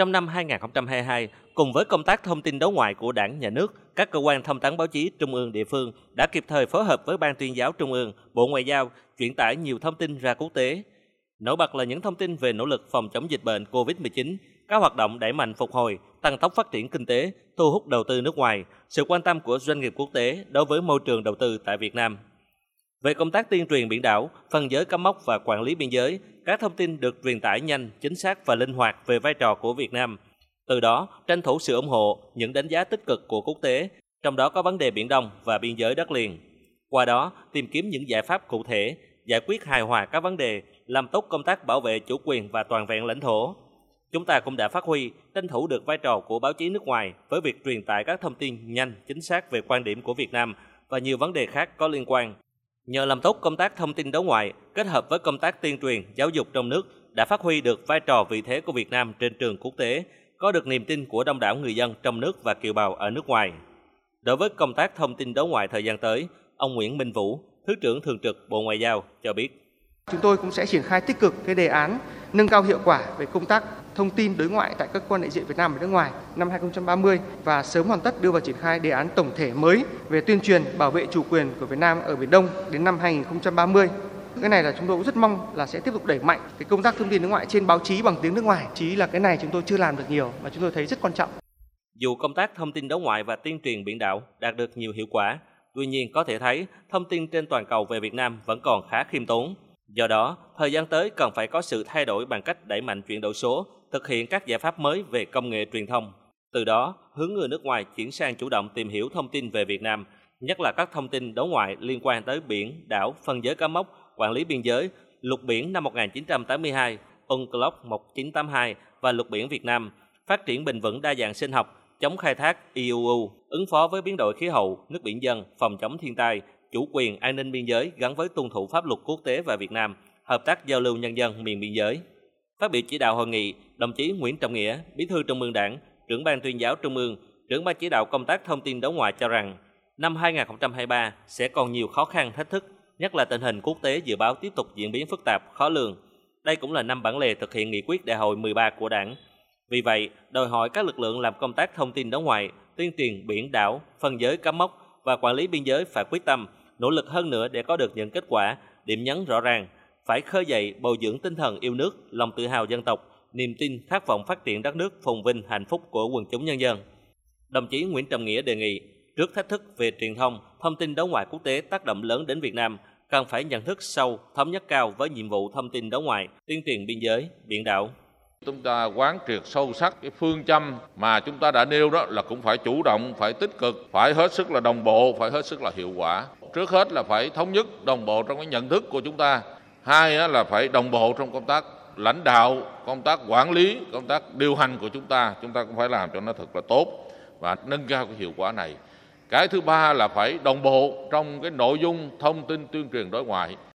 Trong năm 2022, cùng với công tác thông tin đối ngoại của Đảng, Nhà nước, các cơ quan thông tấn báo chí trung ương địa phương đã kịp thời phối hợp với Ban tuyên giáo Trung ương, Bộ Ngoại giao chuyển tải nhiều thông tin ra quốc tế. Nổi bật là những thông tin về nỗ lực phòng chống dịch bệnh COVID-19, các hoạt động đẩy mạnh phục hồi, tăng tốc phát triển kinh tế, thu hút đầu tư nước ngoài, sự quan tâm của doanh nghiệp quốc tế đối với môi trường đầu tư tại Việt Nam. Về công tác tuyên truyền biển đảo, phân giới cắm mốc và quản lý biên giới, các thông tin được truyền tải nhanh, chính xác và linh hoạt về vai trò của Việt Nam. Từ đó, tranh thủ sự ủng hộ, những đánh giá tích cực của quốc tế, trong đó có vấn đề Biển Đông và biên giới đất liền. Qua đó, tìm kiếm những giải pháp cụ thể, giải quyết hài hòa các vấn đề, làm tốt công tác bảo vệ chủ quyền và toàn vẹn lãnh thổ. Chúng ta cũng đã phát huy, tranh thủ được vai trò của báo chí nước ngoài với việc truyền tải các thông tin nhanh, chính xác về quan điểm của Việt Nam và nhiều vấn đề khác có liên quan. Nhờ làm tốt công tác thông tin đối ngoại, kết hợp với công tác tuyên truyền, giáo dục trong nước đã phát huy được vai trò vị thế của Việt Nam trên trường quốc tế, có được niềm tin của đông đảo người dân trong nước và kiều bào ở nước ngoài. Đối với công tác thông tin đối ngoại thời gian tới, ông Nguyễn Minh Vũ, Thứ trưởng Thường trực Bộ Ngoại giao cho biết. Chúng tôi cũng sẽ triển khai tích cực cái đề án nâng cao hiệu quả về công tác thông tin đối ngoại tại các quan đại diện Việt Nam ở nước ngoài năm 2030 và sớm hoàn tất đưa vào triển khai đề án tổng thể mới về tuyên truyền bảo vệ chủ quyền của Việt Nam ở Biển Đông đến năm 2030. Cái này là chúng tôi cũng rất mong là sẽ tiếp tục đẩy mạnh cái công tác thông tin đối ngoại trên báo chí bằng tiếng nước ngoài. Chí là cái này chúng tôi chưa làm được nhiều mà chúng tôi thấy rất quan trọng. Dù công tác thông tin đối ngoại và tuyên truyền biển đảo đạt được nhiều hiệu quả, tuy nhiên có thể thấy thông tin trên toàn cầu về Việt Nam vẫn còn khá khiêm tốn. Do đó, thời gian tới cần phải có sự thay đổi bằng cách đẩy mạnh chuyển đổi số, thực hiện các giải pháp mới về công nghệ truyền thông. Từ đó, hướng người nước ngoài chuyển sang chủ động tìm hiểu thông tin về Việt Nam, nhất là các thông tin đối ngoại liên quan tới biển, đảo, phân giới cá mốc, quản lý biên giới, luật biển năm 1982, UNCLOS 1982 và luật biển Việt Nam, phát triển bền vững đa dạng sinh học, chống khai thác IUU, ứng phó với biến đổi khí hậu, nước biển dân, phòng chống thiên tai, chủ quyền an ninh biên giới gắn với tuân thủ pháp luật quốc tế và Việt Nam, hợp tác giao lưu nhân dân miền biên giới. Phát biểu chỉ đạo hội nghị, đồng chí Nguyễn Trọng Nghĩa, Bí thư Trung ương Đảng, trưởng ban tuyên giáo Trung ương, trưởng ban chỉ đạo công tác thông tin đối ngoại cho rằng năm 2023 sẽ còn nhiều khó khăn thách thức, nhất là tình hình quốc tế dự báo tiếp tục diễn biến phức tạp, khó lường. Đây cũng là năm bản lề thực hiện nghị quyết đại hội 13 của Đảng. Vì vậy, đòi hỏi các lực lượng làm công tác thông tin đối ngoại, tuyên truyền biển đảo, phân giới cắm mốc và quản lý biên giới phải quyết tâm, nỗ lực hơn nữa để có được những kết quả, điểm nhấn rõ ràng, phải khơi dậy bồi dưỡng tinh thần yêu nước, lòng tự hào dân tộc, niềm tin, khát vọng phát triển đất nước phồn vinh hạnh phúc của quần chúng nhân dân. Đồng chí Nguyễn Trọng Nghĩa đề nghị, trước thách thức về truyền thông, thông tin đối ngoại quốc tế tác động lớn đến Việt Nam, cần phải nhận thức sâu, thống nhất cao với nhiệm vụ thông tin đối ngoại, tuyên truyền biên giới, biển đảo. Chúng ta quán triệt sâu sắc cái phương châm mà chúng ta đã nêu đó là cũng phải chủ động, phải tích cực, phải hết sức là đồng bộ, phải hết sức là hiệu quả. Trước hết là phải thống nhất đồng bộ trong cái nhận thức của chúng ta. Hai là phải đồng bộ trong công tác lãnh đạo, công tác quản lý, công tác điều hành của chúng ta. Chúng ta cũng phải làm cho nó thật là tốt và nâng cao cái hiệu quả này. Cái thứ ba là phải đồng bộ trong cái nội dung thông tin tuyên truyền đối ngoại